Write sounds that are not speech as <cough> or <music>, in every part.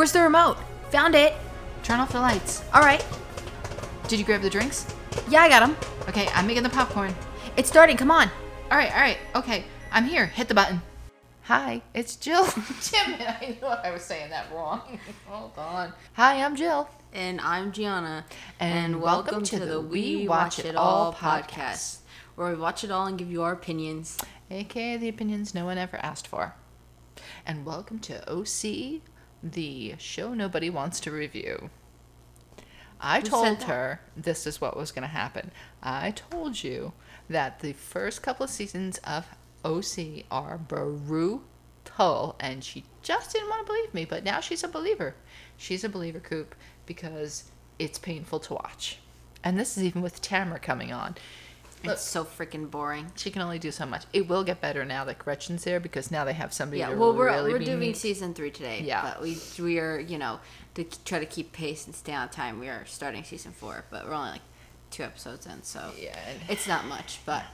Where's the remote? Found it. Turn off the lights. All right. Did you grab the drinks? Yeah, I got them. Okay, I'm making the popcorn. It's starting. Come on. All right, all right. Okay, I'm here. Hit the button. Hi, it's Jill. <laughs> Damn it, I knew I was saying that wrong. <laughs> Hold on. Hi, I'm Jill. And I'm Gianna. And welcome to the We Watch It All podcast. where we watch it all and give you our opinions. aka the opinions no one ever asked for. And welcome to OC, the show nobody wants to review. I Who told her this is what was going to happen. I told you that the first couple of seasons of OC are brutal, and she just didn't want to believe me, but now she's a believer. She's a believer, Coop, because it's painful to watch. And this is even with Tamara coming on. Look, It's so freaking boring. she can only do so much. It will get better now that Gretchen's there because now they have somebody Yeah, to well, we're, really we're doing season three today. Yeah. But we, we are, you know, to try to keep pace and stay on time, we are starting season four, but we're only like two episodes in, so Yeah, it's not much. But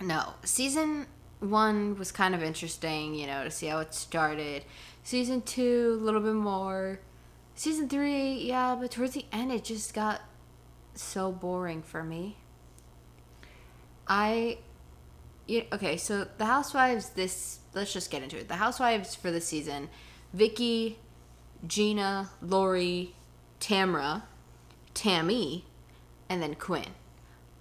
no, season one was kind of interesting, you know, to see how it started. Season two, a little bit more. Season three, yeah, but towards the end, it just got so boring for me. I, yeah, okay, so the Housewives. This let's just get into it. The Housewives for this season: Vicki, Jeana, Lauri, Tamra, Tammy, and then Quinn.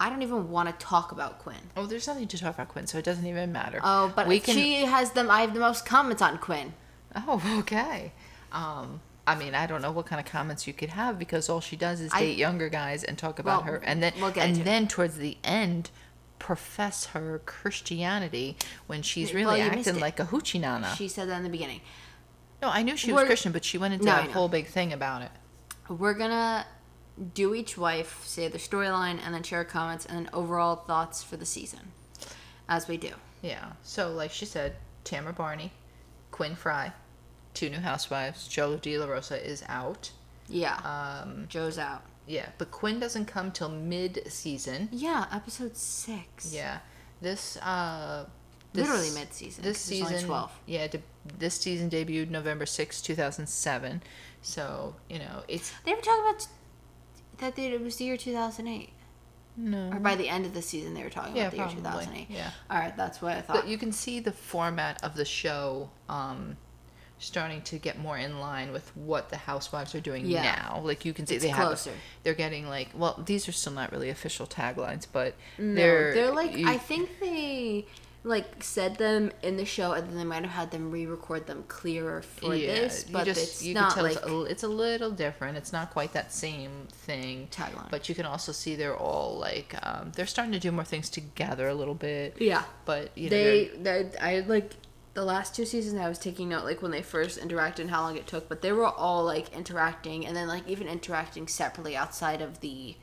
I don't even want to talk about Quinn. Oh, there's nothing to talk about Quinn, so it doesn't even matter. Oh, but we can. she has them. I have the most comments on Quinn. Oh, <laughs> okay. Um, I mean, I don't know what kind of comments you could have because all she does is I- date younger guys and talk about Well, her, and then we'll get and into it. then towards the end, profess her Christianity when she's really missed acting like a hoochie nana. She said that in the beginning. no, I knew she was We're- Christian, but she went into No, know. whole big thing about it. We're gonna do each wife, say their storyline, and then share comments and then overall thoughts for the season, as we do. Yeah. So, like she said, Tamara Barney, Quinn Fry, two new housewives. Jo De La Rosa is out. Yeah. Um, Jo's out. Yeah, but Quinn doesn't come till mid-season. Yeah, episode six. Yeah, this uh, this, Literally mid-season, This season, 12. yeah, de- this season debuted November sixth, two thousand seven. So you know, it's They were talking about that it was the year 2008? no. Or by the end of the season, they were talking Yeah, about the year 2008. yeah. All right, that's what I thought. But you can see the format of the show um, starting to get more in line with what the housewives are doing Yeah. now. Like you can see It's they closer. have they're getting like well these are still not really official taglines, but No, they're they're, like you- I think they like said them in the show, and then they might have had them re-record them clearer for this. you But just- it's you can not tell like it's, a, it's a little different. It's not quite that same thing. Tagline. But you can also see they're all like um, they're starting to do more things together a little bit. yeah. But you know, they, I like the last two seasons. I was taking note like when they first interacted and how long it took, but they were all like interacting, and then like even interacting separately outside of the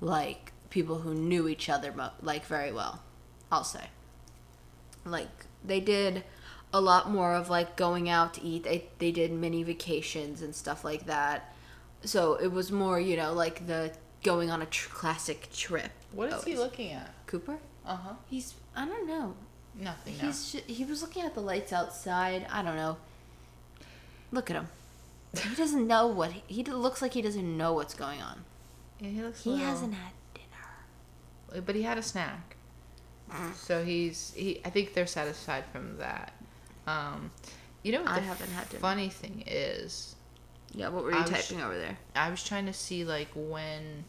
like people who knew each other mo- like very well. I'll say, like they did a lot more of like going out to eat. They they did mini vacations and stuff like that. So it was more, you know, like the going on a tr- classic trip. what is he looking at? Cooper? Uh huh. He's I don't know. Nothing. No. He's he was looking at the lights outside. I don't know. Look at him. He doesn't know what he, he looks like. He doesn't know what's going on. Yeah, he looks. He little- hasn't had dinner. but he had a snack. So he's he. I think they're satisfied from that. Um, you know what I the haven't had dinner. funny thing is, Yeah, what were you I was- typing over there? I was trying to see like when,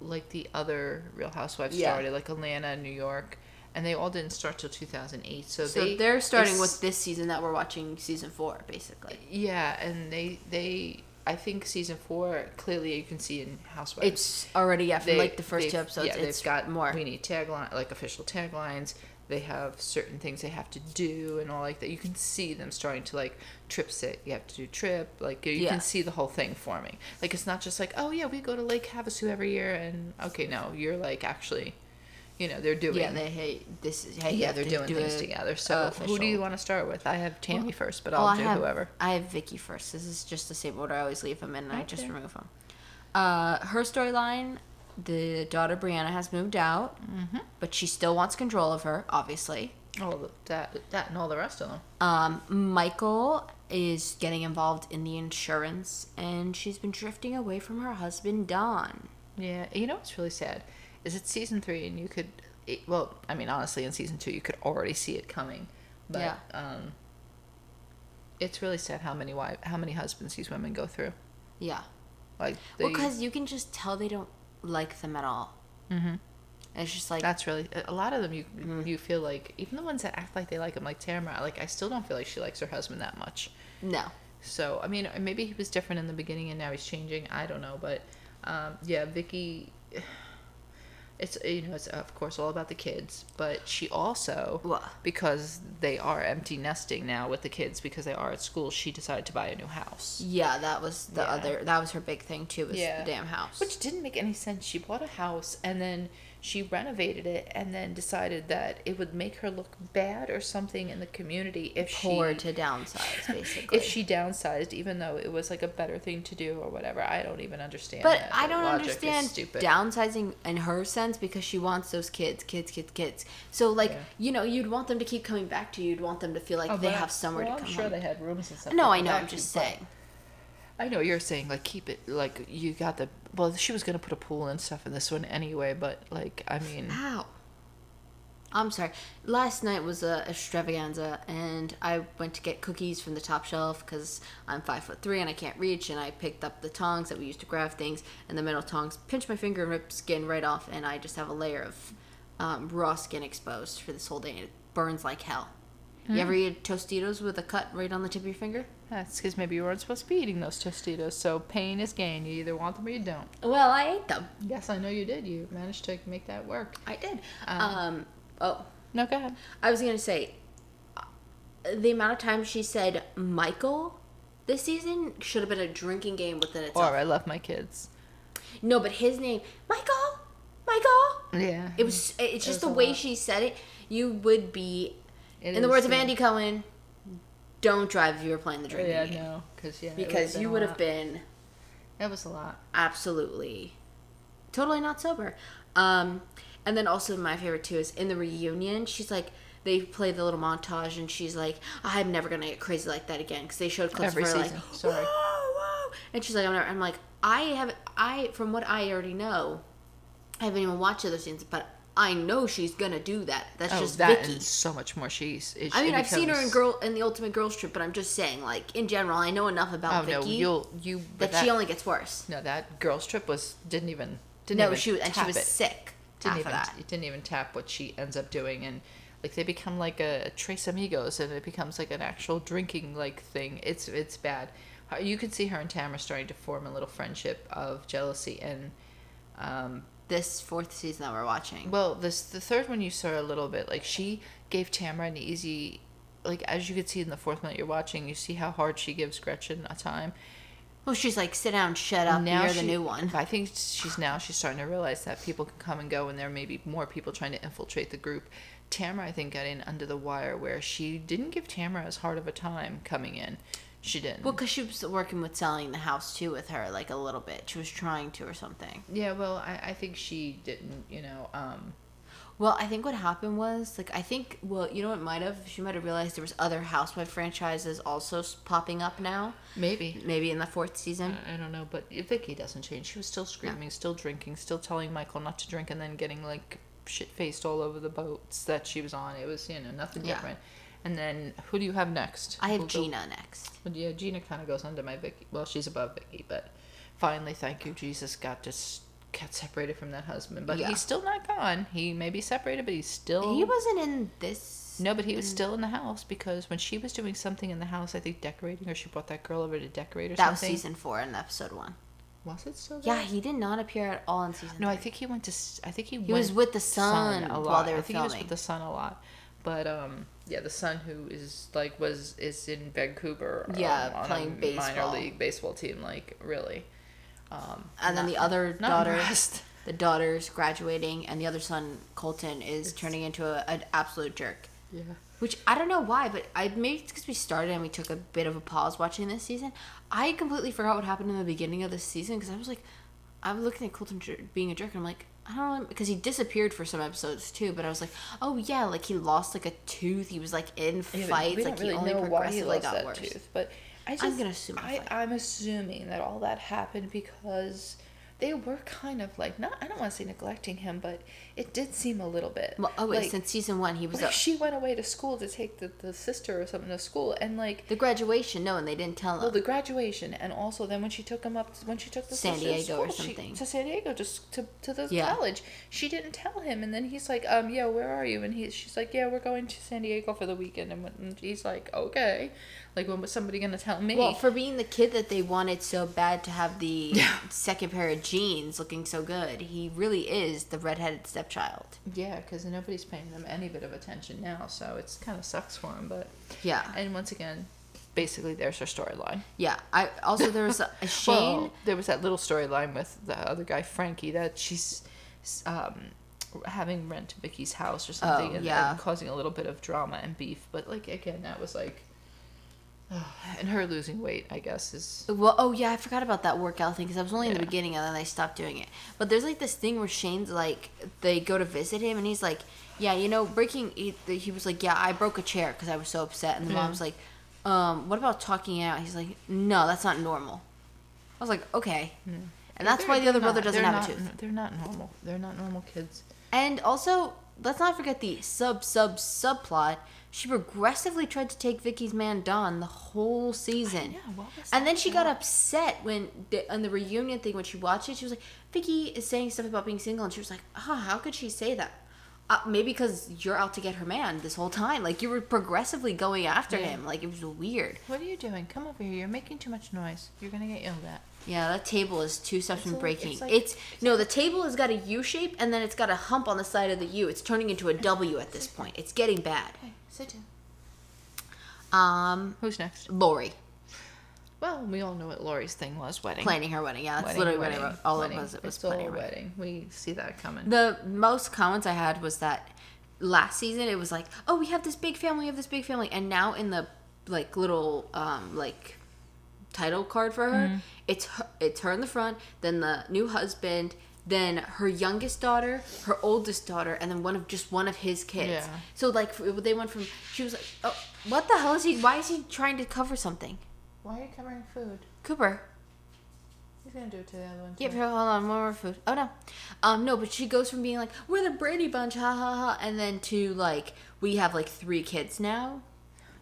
like the other Real Housewives Yeah. started, like Atlanta, New York, and they all didn't start till two thousand eight. So, So they they, are starting with this season that we're watching, season four, basically. Yeah, and they they I think season four clearly you can see in Housewives. It's already yeah, from they- like the 1st two episodes. Yeah, it's they've got more. We need tagline, like official taglines. They have certain things they have to do and all like that. You can see them starting to like trip sit. You have to do trip. Like you Yeah. can see the whole thing forming. Like it's not just like oh yeah we go to Lake Havasu every year and okay no you're like actually, you know they're doing yeah, they hate this. Is, hey, yeah they're doing do things together. So a who do you want to start with? I have Tammy first, but I'll I do have, whoever. I have Vicki first. This is just the same order I always leave them in, and I just remove them. Uh, her storyline: the daughter Briana has moved out, Mm-hmm. but she still wants control of her, obviously. Oh, that that and all the rest of them. Um, Michael is getting involved in the insurance, and she's been drifting away from her husband Donn. Yeah, you know what's really sad is it season three, and you could, it, well, I mean, honestly, in season two, you could already see it coming. But Yeah. um, it's really sad how many wife, how many husbands these women go through. Yeah, Like, well, because you can just tell they don't like them at all. mm-hmm it's just like that's really a lot of them. You you feel like even the ones that act like they like him, like Tamara. Like I still don't feel like she likes her husband that much. no. So I mean, maybe he was different in the beginning and now he's changing. I don't know, but um, yeah, Vicki. It's you know it's of course all about the kids, but she also because they are empty nesting now with the kids because they are at school. She decided to buy a new house, Yeah, that was the Yeah. other. That was her big thing too. Was Yeah. the damn house. which didn't make any sense. She bought a house and then she renovated it and then decided that it would make her look bad or something in the community if poor she to downsize, basically. if she downsized, even though it was like a better thing to do or whatever. I don't even understand. But that. I don't understand downsizing in her sense because she wants those kids, kids, kids, kids. So like Yeah. you know, you'd want them to keep coming back to you. You'd want them to feel like Oh, they have somewhere well, to I'm come sure home. they had rooms and stuff. no, I know. I'm just but saying. I know you're saying like keep it like you got the well. She was gonna put a pool and stuff in this one anyway, but like I mean, Ow. I'm sorry. Last night was a extravaganza, and I went to get cookies from the top shelf because I'm five foot three and I can't reach. And I picked up the tongs that we use to grab things, and the metal tongs pinched my finger and ripped skin right off, and I just have a layer of um, raw skin exposed for this whole day, and it burns like hell. You ever eat Tostitos with a cut right on the tip of your finger? That's because maybe you weren't supposed to be eating those Tostitos. So pain is gain. You either want them or you don't. Well, I ate them. Yes, I know you did. You managed to make that work. I did. Um, um oh, No, go ahead. I was gonna say, uh, the amount of times she said Michael this season should have been a drinking game within itself. Or I love my kids. No, but his name, Michael, Michael. Yeah. It was. It's just was the way lot. she said it. You would be, It in the words of. Andy Cohen, don't drive if you were playing the drinking Yeah, game no, because yeah, because you would have been That was a lot. absolutely, totally not sober. Um, and then also my favorite too is in the reunion. She's like. They play the little montage, and she's like, "I'm never gonna get crazy like that again." Because they showed clips Every of her season, like, sorry. "Whoa, whoa," and she's like, "I'm never." I'm like, I have, I from what I already know, I haven't even watched other scenes, but I know she's gonna do that. That's Oh, just that Vicki. so much more. She's. It, I mean, I've seen her in girl in the Ultimate Girls Trip, but I'm just saying, like in general, I know enough about Oh Vicki no, you'll you. but that, she only gets worse. No, that girl's trip was didn't even didn't no, even she was, and she was it. sick Didn't even that. it didn't even tap what she ends up doing, and like they become like a, Tres Amigos, and it becomes like an actual drinking like thing. It's it's bad. You could see her and Tamara starting to form a little friendship of jealousy, and um, This fourth season that we're watching. well, this the third one you saw a little bit. Like she gave Tamara an easy, like as you could see in the fourth one that you're watching, you see how hard she gives Gretchen a time. Well, she's like, sit down, shut up. now you're she, the new one. I think she's now she's starting to realize that people can come and go, and there may be more people trying to infiltrate the group. Tamara, I think, got in under the wire where she didn't give Tamara as hard of a time coming in. She didn't. Well, because she was working with selling the house too with her, like a little bit. She was trying to or something. yeah, well, I, I think she didn't. You know, um, Well, I think what happened was like I think well, you know what might have she might have realized there was other housewife franchises also popping up now. maybe. Maybe in the fourth season. I I don't know, but Vicki doesn't change. She was still screaming, still drinking, still telling Michael not to drink, and then getting like shit faced all over the boats that she was on. It was you know nothing Yeah. different. And then who do you have next? I have go- Jeana next. Yeah, Jeana kind of goes under my Vicki. Well, she's above Vicki, but finally, thank you, Jesus, got just got separated from that husband. But Yeah. he's still not gone. He may be separated, but he's still. He wasn't in this. No, but he was still in the house because when she was doing something in the house, I think decorating, or she brought that girl over to decorate or That was season four in episode one. Was it still? Yeah, he did not appear at all in season. No, I think he went to. I think he. He was with the son a while lot. they were I think he was with the son a lot, but um, yeah, the son who is like was is in Vancouver. um, Yeah, on playing baseball. minor league baseball team. Like really. Um, And then the other not daughter, <laughs> the daughter's graduating, and the other son, Colton, is turning into a, an absolute jerk. Yeah. Which I don't know why, but I maybe it's because we started and we took a bit of a pause watching this season. I completely forgot what happened in the beginning of this season because I was like, I'm looking at Colton jer- being a jerk, and I'm like, I don't know because he disappeared for some episodes too. But I was like, oh yeah, like he lost like a tooth. He was like in Yeah, fights. like he only progressively got worse. but I just, I'm gonna assume I. I'm assuming that all that happened because they were kind of like not. I don't want to say neglecting him, but it did seem a little bit. Well, oh wait, like, since season one, he was like a, she went away to school to take the, the sister or something to school, and like the graduation. No, and they didn't tell him. well, the graduation, and also then when she took him up, when she took the San sister to Diego or school, she- something. to San Diego, just to to the Yeah. college, she didn't tell him, and then he's like, um, yeah, where are you? And he, she's like, yeah, we're going to San Diego for the weekend, and, and he's like, okay, like when was somebody gonna tell me? well, for being the kid that they wanted so bad to have the <laughs> second pair of jeans looking so good, he really is the redheaded stepchild. yeah, because nobody's paying them any bit of attention now, so it's kind of sucks for him, but Yeah, and once again, basically, there's her storyline. yeah. I also there was a, a <laughs> Shane. Well, there was that little storyline with the other guy, Frankie, that she's um, having rent Vicki's house or something, Oh, and, yeah. and causing a little bit of drama and beef. But like again, that was like, <sighs> and her losing weight, I guess, is Well, oh yeah, I forgot about that workout thing because I was only in the beginning and then I stopped doing it. But there's like this thing where Shane's like, they go to visit him and he's like, yeah, you know, breaking. He, he was like, yeah, I broke a chair because I was so upset, and the Yeah. mom's like, um, what about talking out? He's like, no, that's not normal. I was like, okay, and that's They're- why the other they're brother doesn't have a not- tooth. They're not normal. They're not normal kids. And also, let's not forget the sub sub subplot. She progressively tried to take Vicki's man Donn the whole season. Yeah, what was and then she got upset when the, on the reunion thing when she watched it. She was like, "Vicki is saying stuff about being single," and she was like, "Huh? How could she say that?" Uh, maybe because you're out to get her man this whole time. Like you were progressively going after Yeah. him. Like it was weird. What are you doing? Come over here. You're making too much noise. You're gonna get yelled at. Yeah, that table is two steps from breaking. it's It's, like- no, the table has got a U shape and then it's got a hump on the side of the U. It's turning into a W at this point. It's getting bad. Okay, sit down. Um, Who's next? Lauri Well, we all know what Lauri's thing was. Wedding. planning her wedding. Yeah, that's Wedding, literally wedding, what it, all wedding. it was. It was it's planning a wedding. wedding. We see that coming. The most comments I had was that last season it was like, oh, we have this big family, we have this big family, and now in the like little um like title card for her, Mm-hmm. it's her, it's her in the front, then the new husband. Then her youngest daughter, her oldest daughter, and then one of just one of his kids. Yeah. So like they went from she was like, oh, what the hell is he? Why is he trying to cover something? Why are you covering food? Cooper, He's gonna do it to the other one. Yeah, too. but hold on, more food. Oh no, um, no, but she goes from being like we're the Brady Bunch, ha ha ha, and then to like we have like three kids now.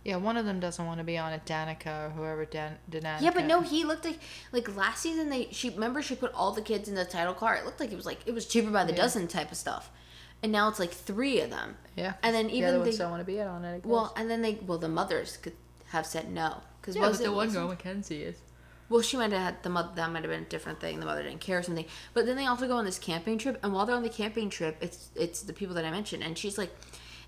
Yeah, one of them doesn't want to be on it. Danica or whoever Dan Danica. Yeah, but no, he looked like like last season they she remember she put all the kids in the title car. It looked like it was like it was cheaper by the Yeah. dozen type of stuff, and now it's like three of them. Yeah. and then the even other they ones don't want to be on it. Well, and then they well the mothers could have said no because yeah, was but it the one girl Mackenzie is. Well, she might have had the mother. That might have been a different thing. The mother didn't care or something. But then they also go on this camping trip, and while they're on the camping trip, it's it's the people that I mentioned, and she's like,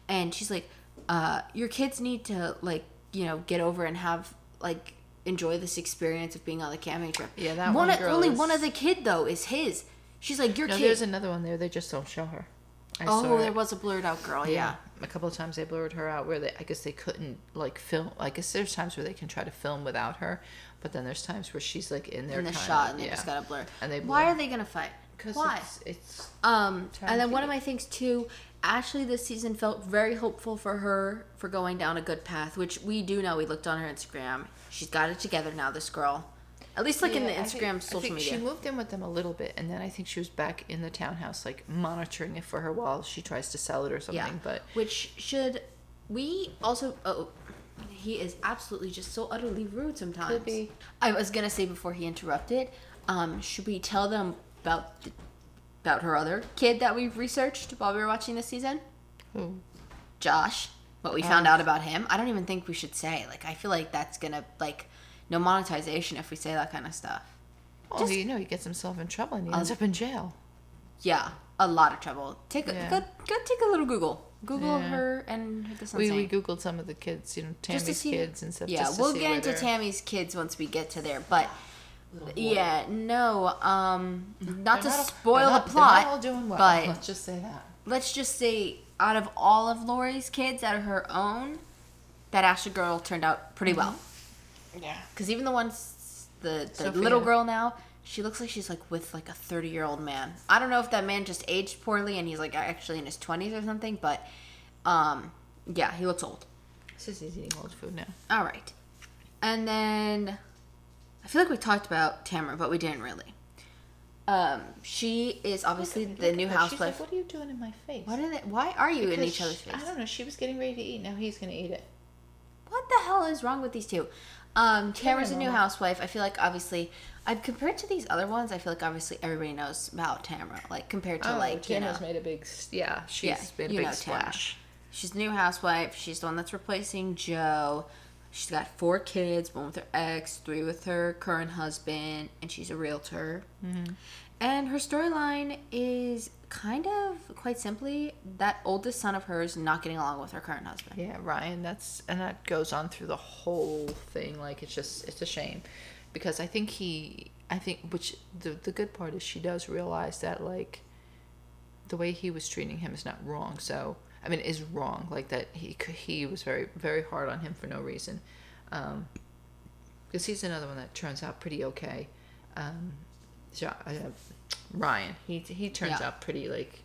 and she's like, uh, your kids need to like you know get over and have like enjoy this experience of being on the camping trip. Yeah, that one. one only is- one of the kid though is his. She's like your No, kid. there's another one there. They just don't show her. I oh, there it. was a blurred out girl. Yeah. A couple of times they blurred her out where they, I guess they couldn't like film. I guess there's times where they can try to film without her, but then there's times where she's like in there in the shot, and they yeah. just got to blur. And they Why are they gonna fight? Because Why? it's, it's Um, and then one of my things too, Ashley this season felt very hopeful for her for going down a good path, which we do know. We looked on her Instagram. She's got it together now. This girl, at least like in the Yeah, I think- Instagram I social think media. She moved in with them a little bit, and then I think she was back in the townhouse, like monitoring it for her while she tries to sell it or something. yeah, But which should we also? Oh, he is absolutely just so utterly rude sometimes. Could be. I was gonna say before he interrupted. Um, should we tell them about the, about her other kid that we've researched while we were watching this season? who? Josh, what we Oh. found out about him. I don't even think we should say. Like, I feel like that's gonna like no monetization if we say that kind of stuff. Well, Just- you know, he gets himself in trouble and he Um, ends up in jail. Yeah, a lot of trouble. Take a, Yeah. go, go take a little Google. Google Yeah. her and her We, we googled some of the kids, you know, Tammy's see- kids and stuff. Yeah, we'll get into Tammy's kids once we get to there. But yeah, no, um, not to They're not- spoil the not- they're plot, all doing well. but Let's just say that. let's just say out of all of Lauri's kids, out of her own, that Ashley girl turned out pretty well. Yeah. Because even the ones the, the Sophia. little girl now, she looks like she's like with like a 30 year old man. I don't know if that man just aged poorly and he's like actually in his 20s or something, but um, yeah, he looks old. Sissy's eating old food now. All right. And then I feel like we talked about Tamara, but we didn't really. Um, she is obviously the new housewife. like, what are you doing in my face? are they, why are you in each other's face? I don't know. She was getting ready to eat. Now he's gonna eat it. What the hell is wrong with these two? Um, Tamara's a new housewife. I feel like obviously, I've compared to these other ones. I feel like obviously everybody knows about Tamara. Like compared to like you know, made a big. Yeah, she's Yeah, made a big know Tamara. splash. she's the new housewife. She's the one that's replacing Jo. She's got four kids, one with her ex, three with her current husband, and she's a realtor. Mm-hmm. And her storyline is kind of, quite simply, that oldest son of hers not getting along with her current husband. Yeah, Ryan. That's and that goes on through the whole thing. Like it's just it's a shame because I think he I think which the the good part is she does realize that like the way he was treating him is not wrong. So I mean is wrong like that he he was very very hard on him for no reason. Um because he's another one that turns out pretty okay. Um, uh, Ryan, he he turns Yeah. out pretty like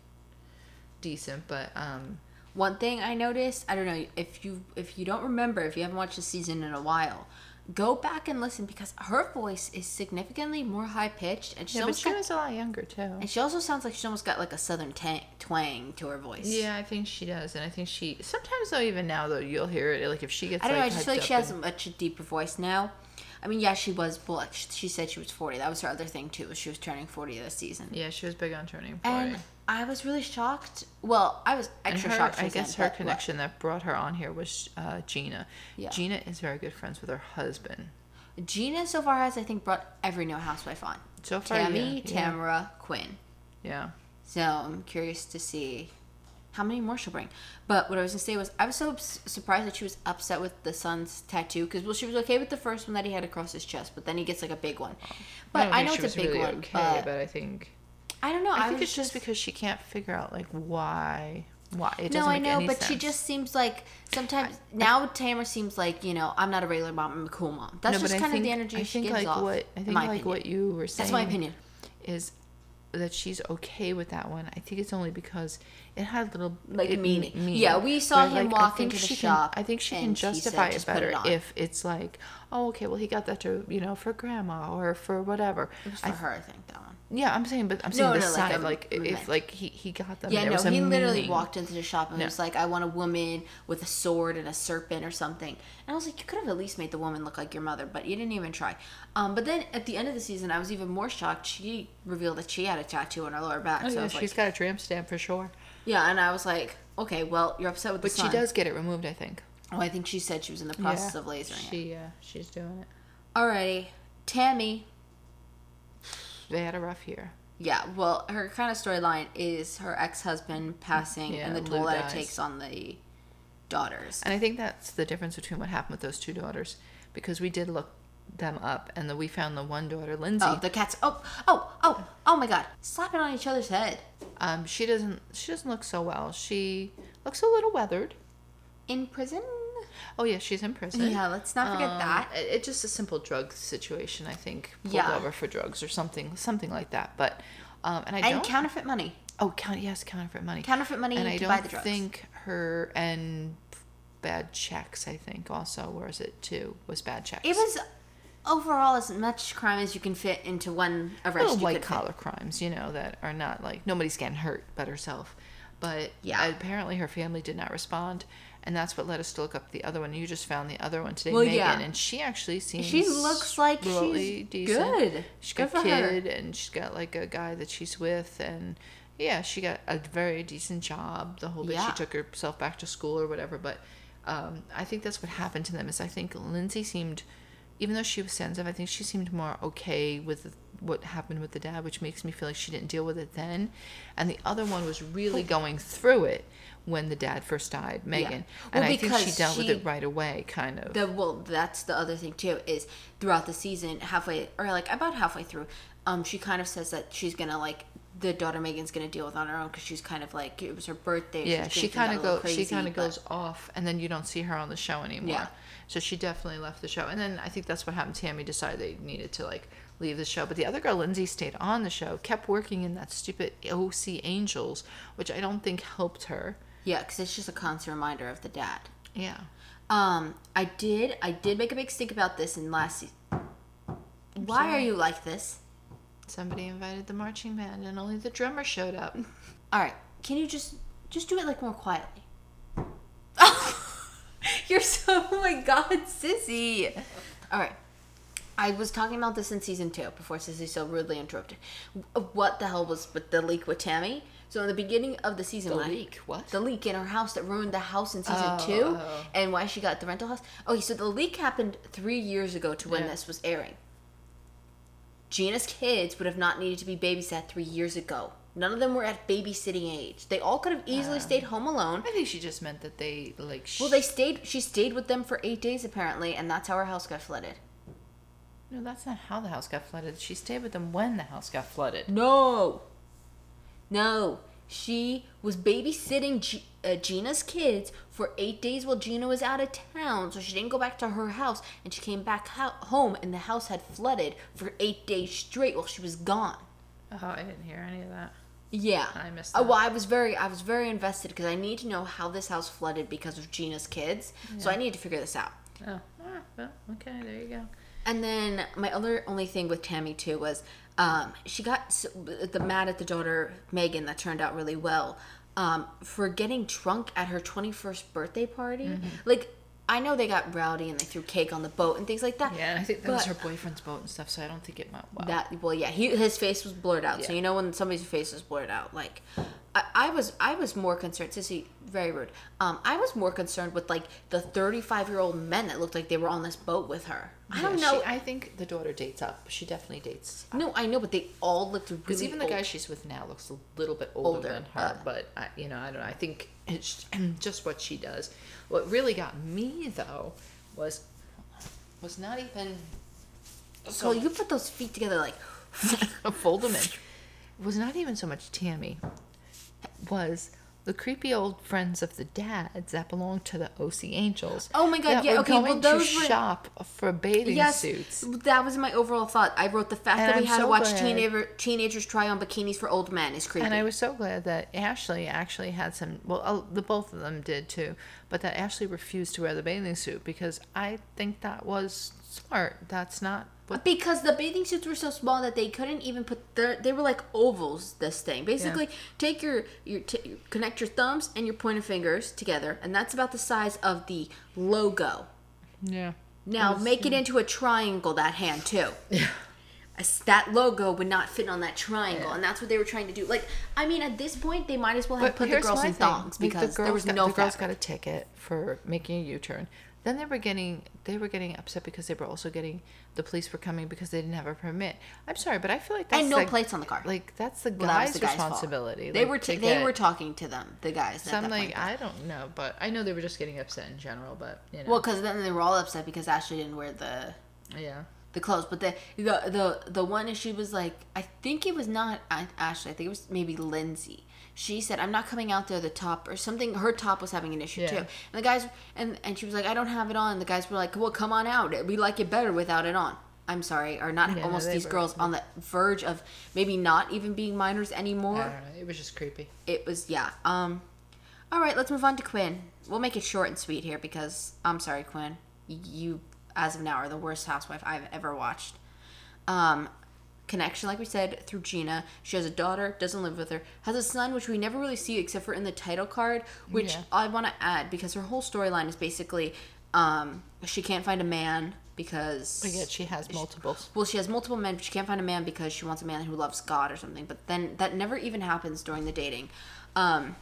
decent, but um, One thing I noticed, I don't know if you if you don't remember, if you haven't watched the season in a while, go back and listen because her voice is significantly more high pitched, and she yeah, but she got, was a lot younger too. and she also sounds like she almost got like a southern tang, twang to her voice. Yeah, I think she does, and I think she sometimes though even now though you'll hear it like if she gets I don't know. I just feel like she has a much deeper voice now. I mean, yeah, she was. Sh- she said she was forty. That was her other thing too. Was she was turning forty this season. yeah she was big on turning forty. And I was really shocked. Well, I was extra her, shocked. I guess her but what- connection that brought her on here was uh, Jeana. Yeah. Jeana is very good friends with her husband. Jeana so far has I think brought every new housewife on. So far, Tammy, yeah, yeah. Tamara, Quinn. Yeah. So I'm curious to see how many more she'll bring. But what I was gonna say was I was so surprised that she was upset with the son's tattoo because well she was okay with the first one that he had across his chest, but then he gets like a big one. But don't I, know it's a big really one, Okay, but, I think I don't know. I, I, think it's just because she can't figure out like why why it no, I know, but she just seems like sometimes now Tamara seems like you know I'm not a regular mom, I'm a cool mom. That's No, just I kind of the energy I she think gives like off. what I in think like opinion. what you were saying. That's my opinion. Is that she's okay with that one? I think it's only because it had little Like meaning. mean. Yeah, we saw Where, him like, walk into the she can- shop I think she can he said, justify it better it if it's like, oh, okay, well he got that to you know for grandma or for whatever. It was for I, her, I think that one. Yeah, I'm saying, but I'm saying No, the no, like side, a like, if like he he got them. Yeah, no, he literally meaning. walked into the shop and No. was like, "I want a woman with a sword and a serpent or something." And I was like, "You could have at least made the woman look like your mother, but you didn't even try." Um, but then at the end of the season, I was even more shocked. She revealed that she had a tattoo on her lower back. Oh, so yeah, she's like, got a tramp stamp for sure. "Yeah," and I was like, "Okay, well, you're upset with But she does get it removed, I think. Oh, I think she said she was in the process of lasering it. She yeah, she's doing it. Alrighty, Tammy. They had a rough year. Yeah, well, her kind of storyline is her ex-husband passing Yeah, and the Lou toll that it takes on the daughters. And I think that's the difference between what happened with those two daughters, because we did look them up, and the, we found the one daughter, Lindsay. Oh, the cats! Oh, oh, oh, oh my God! Slapping on each other's head um, she doesn't she doesn't look so well. She looks a little weathered. in prison. Oh yeah, she's in prison. Yeah, let's not forget Um, that. It, it's just a simple drug situation, I think. Pulled Yeah. over for drugs or something, something like that. But um, and I And don't. counterfeit money. oh, count yes, counterfeit money. Counterfeit money and to I don't buy the drugs. think her and bad checks. I think also, or is it too? Was bad checks. It was overall as much crime as you can fit into one arrest. little white fit. collar crimes, you know, that are not like nobody's getting hurt but herself. But Yeah. apparently her family did not respond, and that's what led us to look up the other one. You just found the other one today, Well, Megan, yeah. and she actually seems She looks like really she's decent. good. She's Good got for a her. and she's got like a guy that she's with, and yeah, she got a very decent job. The whole bit Yeah. she took herself back to school or whatever. But um, I think that's what happened to them. Is I think Lindsay seemed, even though she was sensitive, I think she seemed more okay with what happened with the dad, which makes me feel like she didn't deal with it then. And the other one was really going through it when the dad first died, Megan. And Well, I think she dealt with it right away, kind of. The well, that's the other thing too. Is throughout the season, halfway or like about halfway through, um, she kind of says that she's gonna like the daughter Megan's gonna deal with on her own because she's kind of like it was her birthday. Yeah, she kind of goes. She kind of goes off, and then you don't see her on the show anymore. Yeah. So she definitely left the show, and then I think that's what happened. Tammy decided they needed to like leave the show, but the other girl, Lindsay, stayed on the show, kept working in that stupid OC Angels, which I don't think helped her. Yeah, because it's just a constant reminder of the dad. Yeah. Um, I did. I did make a big stink about this in last season. Why are you like this? Somebody invited the marching band, and only the drummer showed up. <laughs> All right, can you just just do it like more quietly? <laughs> You're so oh my god, sissy. All right. I was talking about this in season two before Sissy so rudely interrupted. What the hell was with the leak with Tammy? So in the beginning of the season, The I- leak? What? The leak in her house that ruined the house in season Oh, two, oh. and why she got the rental house. Okay, so the leak happened three years ago to when Yeah. this was airing. Jeana's kids would have not needed to be babysat three years ago. None of them were at babysitting age. They all could have easily uh. stayed home alone. I think she just meant that they like. Sh- Well, they stayed. She stayed with them for eight days apparently, and that's how her house got flooded. No, that's not how the house got flooded. She stayed with them when the house got flooded. No, no. She was babysitting G- uh, Jeana's kids for eight days while Jeana was out of town, so she didn't go back to her house, and she came back ho- home, and the house had flooded for eight days straight while she was gone. Oh, I didn't hear any of that. Yeah, I missed Uh, that. well, I was very, I was very invested because I need to know how this house flooded because of Jeana's kids. So I need to figure this out. Oh, ah, well, okay, there you go. And then my other only thing with Tammy too was um, she got s- the mad at the daughter Megan that turned out really well um, for getting drunk at her 21st birthday party. Mm-hmm. Like I know they got rowdy and they threw cake on the boat and things like that. Yeah, I think that was her boyfriend's boat and stuff, so I don't think it went well. That well, yeah, he his face was blurred out. So you know when somebody's face is blurred out, like I, I was I was more concerned. Sissy, very rude. Um, I was more concerned with like the 35 year old men that looked like they were on this boat with her. I don't Yeah, know. She, I think the daughter dates up. She definitely dates. no, I know, but they all looked really. Because even the old. guy she's with now looks a little bit older, Older, than her. uh. but I, you know, I don't know. I think it's just what she does. What really got me though was was not even So you put those feet together like. <laughs> fold them in. <laughs> Was not even so much Tammy. Was the creepy old friends of the dads that belong to the OC Angels? Oh my God, yeah, okay, well, those to were- shop for bathing Yes, suits. that was my overall thought. I wrote the fact And that we I'm had to watch teenager, teenagers try on bikinis for old men is creepy. And I was so glad that Ashley actually had some. Well, uh, the both of them did too, but that Ashley refused to wear the bathing suit because I think that was smart. That's not what. because the bathing suits were so small that they couldn't even put their they were like ovals this thing basically take your your t- connect your thumbs and your pointer fingers together and that's about the size of the logo Yeah. now make it into a triangle that hand too <laughs> yeah that logo would not fit on that triangle Yeah. and that's what they were trying to do like i mean at this point they might as well have But put the girls in thongs because there was got, no the girls got a ticket for making a U-turn. Then they were getting they were getting upset because they were also getting the police were coming because they didn't have a permit. I'm sorry, but I feel like that's and no like, plates on the car Like that's the Well, that guy's the guy's fault. responsibility. They like, were t- they were talking to them, the guys. So I'm that like. I don't know, but I know they were just getting upset in general. But you know, well, because then they were all upset because Ashley didn't wear the yeah. the clothes. But the the the the one issue was like, I think it was not Ashley. I think it was maybe Lindsay. She said, "I'm not coming out there the top or something." Her top was having an issue Yeah. too, and the guys and and she was like, "I don't have it on." The guys were like, "Well, come on out. We like it better without it on." I'm sorry, or not Yeah, almost they these were- girls on the verge of maybe not even being minors I anymore. don't know. It was just creepy. it was yeah um all right let's move on to quinn we'll make it short and sweet here because i'm sorry quinn y- you as of now are the worst housewife i've ever watched um connection like we said through jeana she has a daughter doesn't live with her has a son which we never really see except for in the title card which Yeah. i want to add because her whole storyline is basically um she can't find a man because But yet she has multiples. well, she has multiple men, but she can't find a man because she wants a man who loves God or something. But then that never even happens during the dating. Um,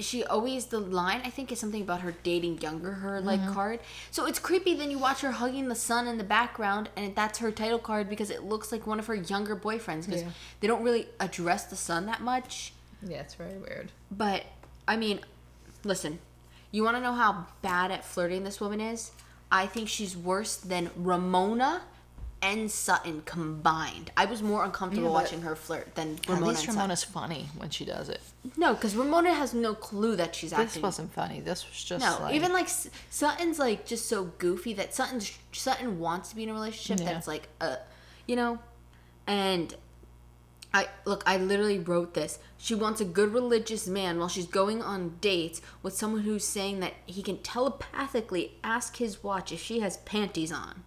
she always the line I think is something about her dating younger her like Mm-hmm. card. So it's creepy. Then you watch her hugging the sun in the background, and that's her title card because it looks like one of her younger boyfriends because Yeah. they don't really address the sun that much. Yeah, it's very weird. But I mean, listen, you want to know how bad at flirting this woman is? I think she's worse than Ramona and Sutton combined. I was more uncomfortable Yeah, watching her flirt than At Ramona least and Sutton. Ramona's funny when she does it. No, because Ramona has no clue that she's This acting. This wasn't funny. This was just No, like, even like Sutton's like just so goofy that Sutton's Sutton wants to be in a relationship Yeah. it's like uh you know, and I look I literally wrote this. She wants a good religious man while she's going on dates with someone who's saying that he can telepathically ask his watch if she has panties on.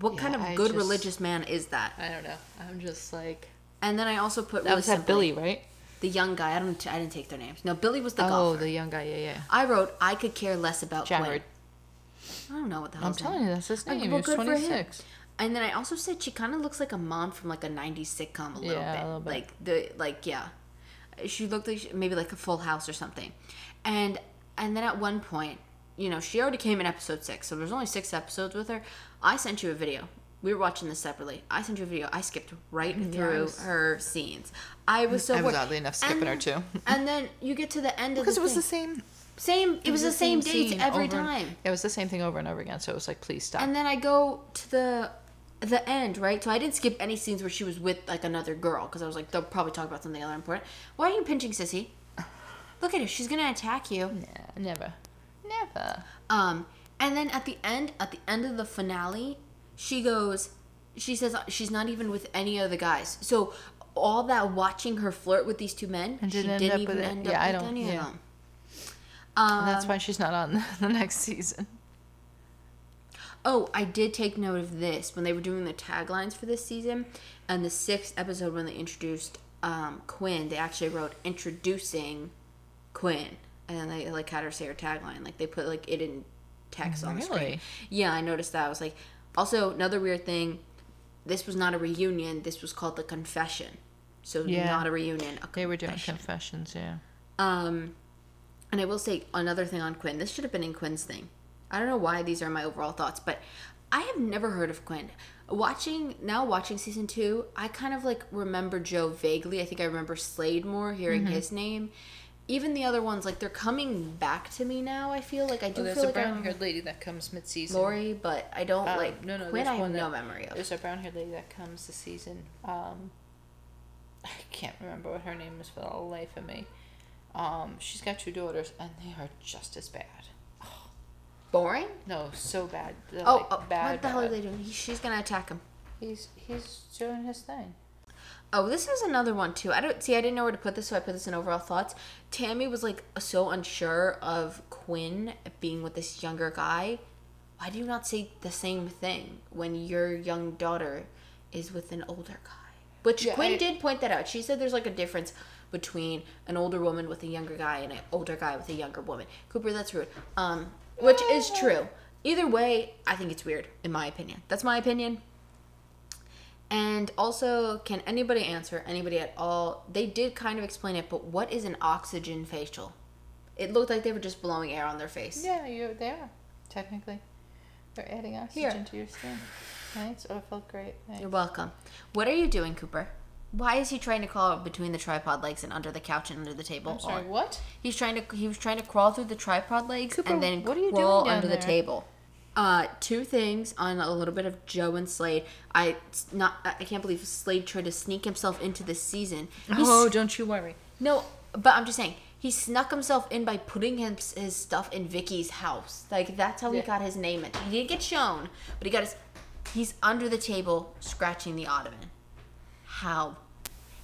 What kind of I good just- religious man is that? I don't know. I'm just like And then I also put that really was that Billy, right? the young guy. I don't I didn't take their names. No, Billy was the oh, golfer. the young guy. Yeah, yeah. I wrote I could care less about. Jared. I don't know what the hell. I'm telling you, that's his Like, name. well, he was good for him. 26. And then I also said she kind of looks like a mom from like a '90s sitcom a little Yeah, bit. a little bit. Like the like yeah, she looked like she, maybe like a Full House or something. And and then at one point, you know, she already came in episode six, so there's only six episodes with her. I sent you a video. We were watching this separately. I sent you a video. I skipped right mm, through her scenes. I was so I was bored. oddly enough skipping her, too. And then you get to the end of Because it was the same. same. It, was, the same, dates scene every and- time. It was the same thing over and over again. So it was like, please stop. And then I go to the the end, right? So I didn't skip any scenes where she was with like another girl because I was like, they'll probably talk about something other important. Why are you pinching Sissy? Look at her; she's gonna attack you. Nah, never, never. Um, and then at the end, at the end of the finale, she goes, she says she's not even with any of the guys. So all that watching her flirt with these two men, And she didn't end didn't up even with end Yeah, up I don't- any yeah. of them. Um, And that's why she's not on <laughs> the next season. Oh, I did take note of this when they were doing the taglines for this season, and the sixth episode when they introduced um, Quinn, they actually wrote introducing Quinn, and then they like had her say her tagline, like they put like it in text on the screen. Really? Yeah, I noticed that. I was like, also another weird thing. This was not a reunion. This was called the confession. So Yeah. not a reunion. A They were doing confessions, yeah. Um, and I will say another thing on Quinn. This should have been in Quinn's thing. I don't know why these are my overall thoughts, but I have never heard of Quinn. Watching now, watching season two, I kind of like remember Jo vaguely. I think I remember Slade more, hearing Mm-hmm. his name. Even the other ones, like they're coming back to me now. I feel like I do Well, there's feel a like I brown remember haired lady that comes mid season. Lauri, but I don't like no, no, Quinn. I have one no that- memory of. There's a brown haired lady that comes this season. Um, <laughs> I can't remember what her name is for the life of me. Um, she's got two daughters, and they are just as bad. Boring. No, so bad. They're, Oh, like, oh, bad, what the hell are they doing? He, she's gonna attack him. He's he's doing his thing. Oh, this is another one too. I don't see. I didn't know where to put this, so I put this in overall thoughts. Tammy was like so unsure of Quinn being with this younger guy. Why do you not say the same thing when your young daughter is with an older guy? Which Yeah, Quinn I- did point that out. She said there's like a difference between an older woman with a younger guy and an older guy with a younger woman. Cooper, that's rude. Um, which is true. Either way, I think it's weird, in my opinion. That's my opinion. And also, can anybody answer anybody at all? They did kind of explain it, but what is an oxygen facial? It looked like they were just blowing air on their face. Yeah, you they are technically. They're adding oxygen Here. to your skin. Thanks. Oh, it felt great. Thanks. You're welcome. What are you doing, Cooper? Why is he trying to crawl between the tripod legs and under the couch and under the table? I'm sorry. Or- What? He's trying to he was trying to crawl through the tripod legs Cooper, and then what are you crawl doing under the table. Uh, two things on a little bit of Jo and Slade. I not I can't believe Slade tried to sneak himself into this season. He's- Oh, don't you worry. No, but I'm just saying he snuck himself in by putting his, his stuff in Vicki's house. Like that's how he got his name in. He didn't get shown, but he got his. He's under the table scratching the ottoman. How?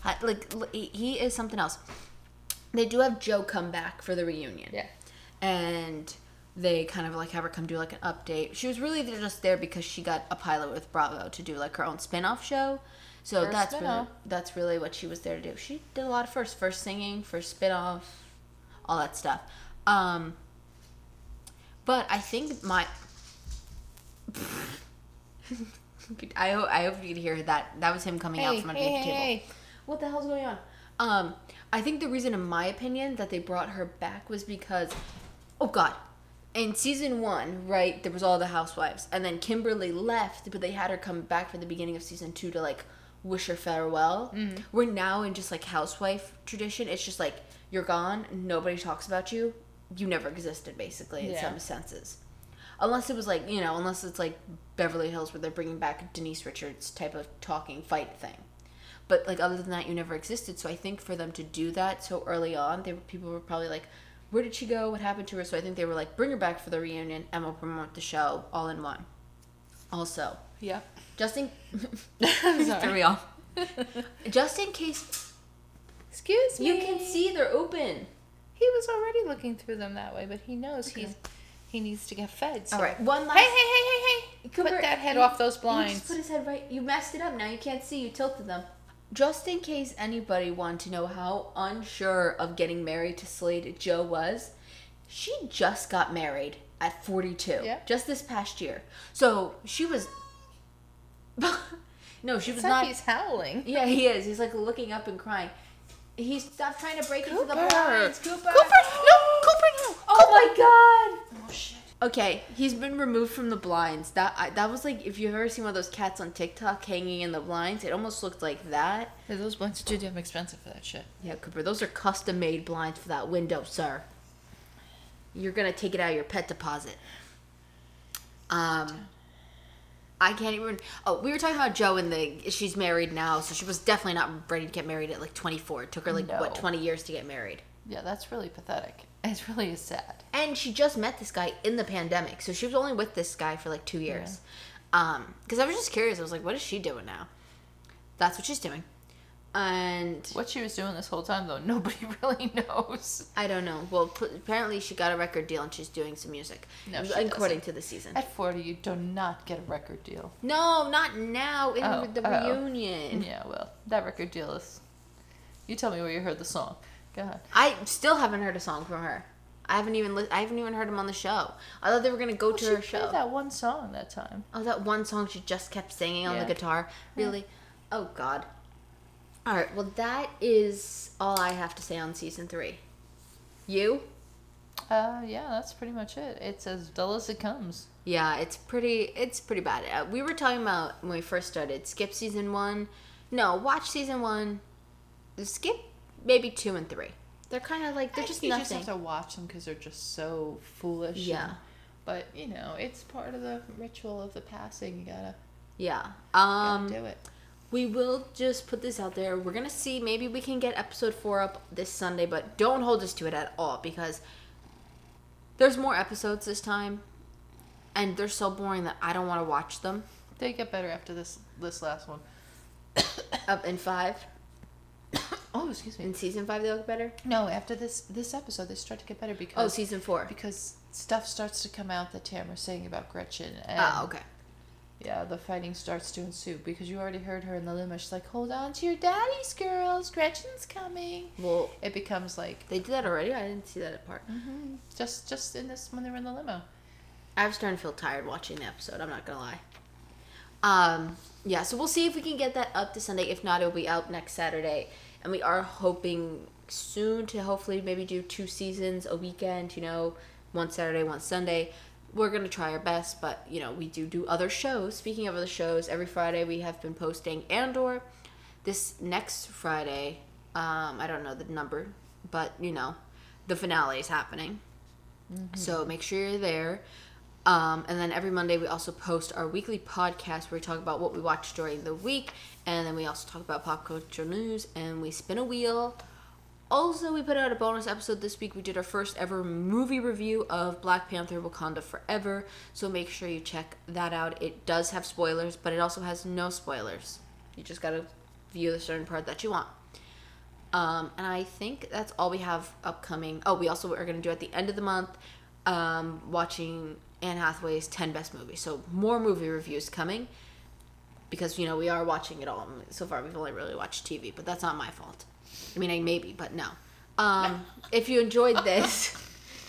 How- Like he he is something else. They do have Jo come back for the reunion. Yeah. And they kind of like have her come do like an update. She was really just there because she got a pilot with Bravo to do like her own spin-off show. So First that's really, that's really what she was there to do. She did a lot of first, first singing, first spin-off, all that stuff. Um, but I think my <laughs> I hope I hope you could hear that. That was him coming out Hey, from hey, underneath the hey, table. hey. What the hell's going on? Um, I think the reason, in my opinion, that they brought her back was because, oh God, in season one, right, there was all the housewives, and then Kimberly left, but they had her come back for the beginning of season two to like wish her farewell. Mm-hmm. We're now in just like housewife tradition. It's just like you're gone, nobody talks about you, you never existed, basically in Yeah. some senses. unless it was like you know, unless it's like Beverly Hills where they're bringing back Denise Richards type of talking fight thing. But like other than that, you never existed. So I think for them to do that so early on, they were, people were probably like, "Where did she go? What happened to her?" So I think they were like, "Bring her back for the reunion, and we'll promote the show all in one." Also, Yeah. just in I'm <laughs> <laughs> sorry. threw me off. Just in case Excuse me. you can see they're open. He was already looking through them that way, but he knows he's he needs to get fed. So. All right, one last. Hey, hey, hey, hey, hey! Cooper, Put that head you- off those blinds. just put his head right. You messed it up. Now you can't see. You tilted them. Just in case anybody wanted to know how unsure of getting married to Slade Jo was, she just got married at 42. Yeah. Just this past year. So she was. <laughs> no, she was It's like not. he's howling. <laughs> Yeah, he is. He's like looking up and crying. He stopped trying to break into the Cooper. blinds. Cooper. Cooper, no, Cooper, no. Oh my god. Oh shit. Okay, he's been removed from the blinds. That I, that was like if you've ever seen one of those cats on TikTok hanging in the blinds, it almost looked like that. Yeah, those blinds are too damn expensive for that shit. Yeah, Cooper, those are custom made blinds for that window, sir. You're gonna take it out of your pet deposit. Um, I can't even. Oh, we were talking about Jo and the. She's married now, so she was definitely not ready to get married at like 24. It took her like No. what 20 years to get married. Yeah, that's really pathetic. It really is sad. And she just met this guy in the pandemic so she was only with this guy for like two years um because i was just curious i was like what is she doing now that's what she's doing and What she was doing this whole time, though, <laughs> nobody really knows. i don't know well p- apparently she got a record deal and she's doing some music No, according doesn't. to the season At 40, you do not get a record deal. no not now in Oh, the oh. reunion Yeah, well, that record deal is. You tell me where you heard the song. Go ahead. i still haven't heard a song from her i haven't even li- i haven't even heard him on the show i thought they were gonna go to she her show that one song that time. Oh, that one song she just kept singing on Yeah. the guitar. Really? Oh God. All right. Well, that is all I have to say on season three. You? Uh, yeah, that's pretty much it. It's as dull as it comes. Yeah, it's pretty. It's pretty bad. Uh, we were talking about when we first started. Skip season one. No, watch season one. Skip maybe two and three. They're kind of like they're I just think you nothing. just have to watch them because they're just so foolish. Yeah. and- but you know, it's part of the ritual of the passing. You gotta, yeah. gotta Um. do it. We will just put this out there. We're gonna see. Maybe we can get episode four up this Sunday, but don't hold us to it at all because there's more episodes this time, and they're so boring that I don't want to watch them. They get better after this this last one. Up in five, Oh, excuse me. in season five, they look better. No, after this this episode, they start to get better because Oh, season four. because stuff starts to come out that Tamara's saying about Gretchen. And Ah, okay. Yeah, the fighting starts to ensue because you already heard her in the limo. She's like, "Hold on to your daddies, girls. Gretchen's coming." Well, It becomes like they did that already. I didn't see that part. just just in this when they were in the limo. I was starting to feel tired watching the episode. I'm not gonna lie. Um, yeah, so we'll see if we can get that up to Sunday. If not, it'll be out next Saturday, and we are hoping soon to hopefully maybe do two seasons a weekend. You know, one Saturday, one Sunday. We're gonna try our best, but you know, we do do other shows. Speaking of other shows, every Friday we have been posting Andor. This next Friday, um, I don't know the number, but you know, the finale is happening. So make sure you're there. Um, and then every Monday we also post our weekly podcast where we talk about what we watched during the week, and then we also talk about pop culture news and we spin a wheel. Also, we put out a bonus episode this week. We did our first ever movie review of Black Panther Wakanda Forever. So make sure you check that out. It does have spoilers, but it also has no spoilers. You just gotta view the certain part that you want. Um, and I think that's all we have upcoming. Oh, we also are to do at the end of the month um, watching Anne Hathaway's 10 best movies. So more movie reviews coming because, you know, we are watching it all. So far, we've only really watched TV, but that's not my fault. I mean, I maybe, but no. Um, if you enjoyed <laughs> this,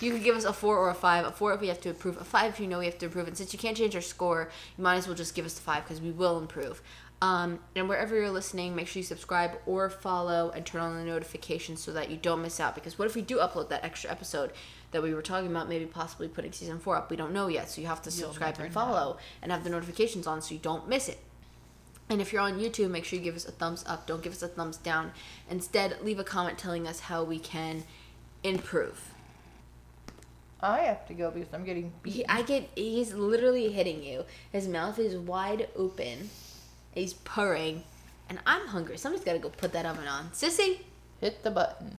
you can give us a four or a five. A four if we have to improve. A five if you know we have to improve. And since you can't change our score, you might as well just give us the five because we will improve. Um, and wherever you're listening, make sure you subscribe or follow and turn on the notifications so that you don't miss out. Because what if we do upload that extra episode that we were talking about, maybe possibly putting season four up? We don't know yet, so you have to subscribe and follow and have the notifications on so you don't miss it. And if you're on YouTube, make sure you give us a thumbs up. Don't give us a thumbs down. Instead, leave a comment telling us how we can improve. I have to go because I'm getting He. I get. He's literally hitting you. His mouth is wide open. He's purring, and I'm hungry. Somebody's gotta go put that oven on. Sissy, Hit the button.